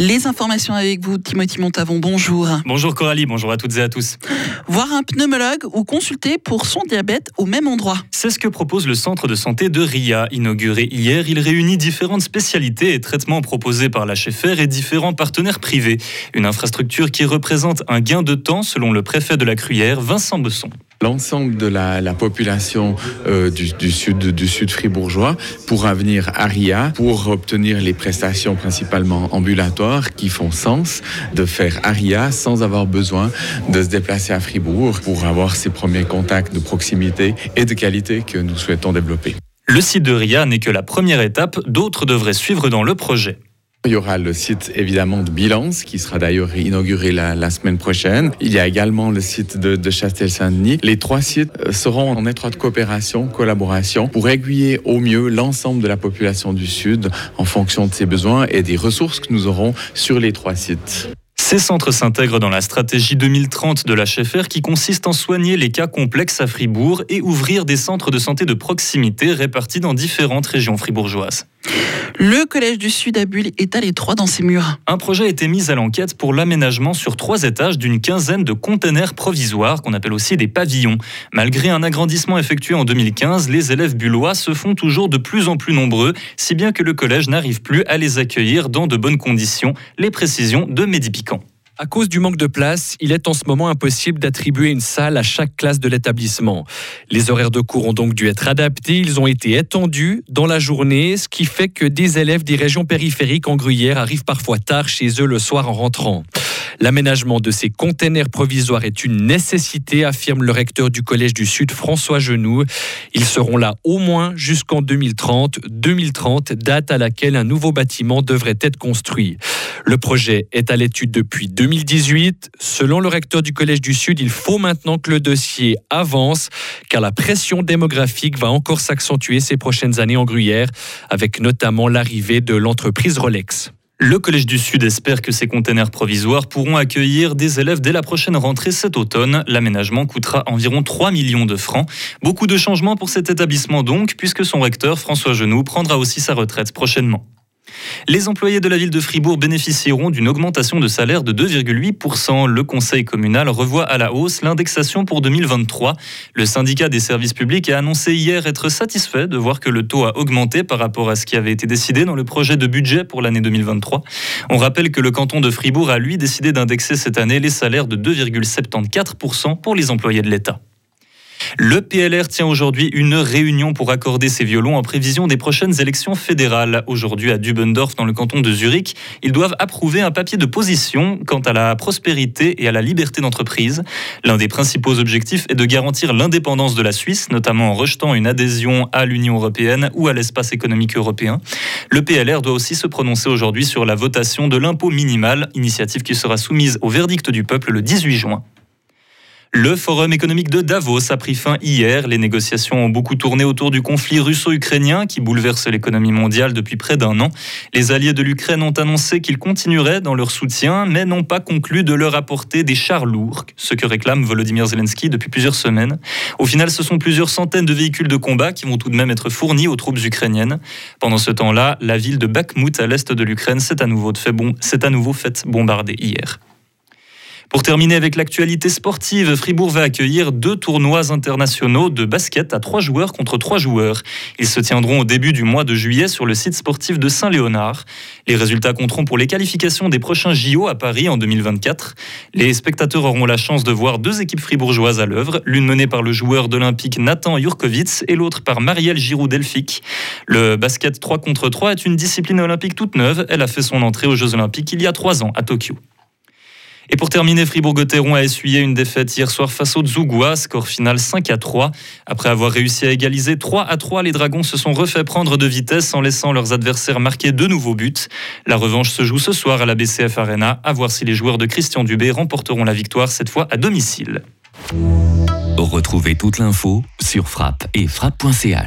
Les informations avec vous, Timothy Montavon, bonjour. Bonjour Coralie, bonjour à toutes et à tous. Voir un pneumologue ou consulter pour son diabète au même endroit. C'est ce que propose le centre de santé de RIA. Inauguré hier, il réunit différentes spécialités et traitements proposés par la et différents partenaires privés. Une infrastructure qui représente un gain de temps selon le préfet de la Cruyère, Vincent Besson l'ensemble de la, population euh, du, sud du sud fribourgeois pourra venir à RIA pour obtenir les prestations principalement ambulatoires qui font sens de faire RIA sans avoir besoin de se déplacer à Fribourg pour avoir ces premiers contacts de proximité et de qualité que nous souhaitons développer. Le site de RIA n'est que la première étape, d'autres devraient suivre dans le projet. Il y aura le site évidemment de Bilance qui sera d'ailleurs inauguré la, semaine prochaine. Il y a également le site de, de Chastel-Saint-Denis. Les trois sites euh, seront en étroite coopération, collaboration pour aiguiller au mieux l'ensemble de la population du Sud en fonction de ses besoins et des ressources que nous aurons sur les trois sites. Ces centres s'intègrent dans la stratégie 2030 de la HFR qui consiste en soigner les cas complexes à Fribourg et ouvrir des centres de santé de proximité répartis dans différentes régions fribourgeoises. Le Collège du Sud à Bulle est à l'étroit dans ses murs. Un projet a été mis à l'enquête pour l'aménagement sur trois étages d'une quinzaine de containers provisoires qu'on appelle aussi des pavillons. Malgré un agrandissement effectué en 2015, les élèves bullois se font toujours de plus en plus nombreux, si bien que le collège n'arrive plus à les accueillir dans de bonnes conditions. Les précisions de Mehdi Piquant. À cause du manque de place, il est en ce moment impossible d'attribuer une salle à chaque classe de l'établissement. Les horaires de cours ont donc dû être adaptés, ils ont été étendus dans la journée, ce qui fait que des élèves des régions périphériques en Gruyère arrivent parfois tard chez eux le soir en rentrant. L'aménagement de ces containers provisoires est une nécessité, affirme le recteur du Collège du Sud, François Genoux. Ils seront là au moins jusqu'en 2030. 2030, date à laquelle un nouveau bâtiment devrait être construit. Le projet est à l'étude depuis 2018. Selon le recteur du Collège du Sud, il faut maintenant que le dossier avance, car la pression démographique va encore s'accentuer ces prochaines années en Gruyère, avec notamment l'arrivée de l'entreprise Rolex. Le Collège du Sud espère que ces containers provisoires pourront accueillir des élèves dès la prochaine rentrée cet automne. L'aménagement coûtera environ 3 millions de francs. Beaucoup de changements pour cet établissement donc, puisque son recteur, François Genoux, prendra aussi sa retraite prochainement. Les employés de la ville de Fribourg bénéficieront d'une augmentation de salaire de 2,8%. Le conseil communal revoit à la hausse l'indexation pour 2023. Le syndicat des services publics a annoncé hier être satisfait de voir que le taux a augmenté par rapport à ce qui avait été décidé dans le projet de budget pour l'année 2023. On rappelle que le canton de Fribourg a lui décidé d'indexer cette année les salaires de 2,74% pour les employés de l'État. Le PLR tient aujourd'hui une réunion pour accorder ses violons en prévision des prochaines élections fédérales. Aujourd'hui à Dubendorf, dans le canton de Zurich, ils doivent approuver un papier de position quant à la prospérité et à la liberté d'entreprise. L'un des principaux objectifs est de garantir l'indépendance de la Suisse, notamment en rejetant une adhésion à l'Union européenne ou à l'espace économique européen. Le PLR doit aussi se prononcer aujourd'hui sur la votation de l'impôt minimal, initiative qui sera soumise au verdict du peuple le 18 juin. Le forum économique de Davos a pris fin hier. Les négociations ont beaucoup tourné autour du conflit russo-ukrainien qui bouleverse l'économie mondiale depuis près d'un an. Les alliés de l'Ukraine ont annoncé qu'ils continueraient dans leur soutien, mais n'ont pas conclu de leur apporter des chars lourds, ce que réclame Volodymyr Zelensky depuis plusieurs semaines. Au final, ce sont plusieurs centaines de véhicules de combat qui vont tout de même être fournis aux troupes ukrainiennes. Pendant ce temps-là, la ville de Bakhmut à l'est de l'Ukraine s'est à nouveau fait, bombarder hier. Pour terminer avec l'actualité sportive, Fribourg va accueillir deux tournois internationaux de basket à trois joueurs contre trois joueurs. Ils se tiendront au début du mois de juillet sur le site sportif de Saint-Léonard. Les résultats compteront pour les qualifications des prochains JO à Paris en 2024. Les spectateurs auront la chance de voir deux équipes fribourgeoises à l'œuvre, l'une menée par le joueur d'Olympique Nathan Jurkovic et l'autre par Marielle Giroud-Delphic. Le basket 3 contre 3 est une discipline olympique toute neuve. Elle a fait son entrée aux Jeux olympiques il y a trois ans à Tokyo. Et pour terminer, Fribourg-Gotteron a essuyé une défaite hier soir face au Zougoua, score final 5 à 3. Après avoir réussi à égaliser 3 à 3, les Dragons se sont refait prendre de vitesse en laissant leurs adversaires marquer de nouveaux buts. La revanche se joue ce soir à la BCF Arena, à voir si les joueurs de Christian Dubé remporteront la victoire cette fois à domicile. Retrouvez toute l'info sur frappe et frappe.ch.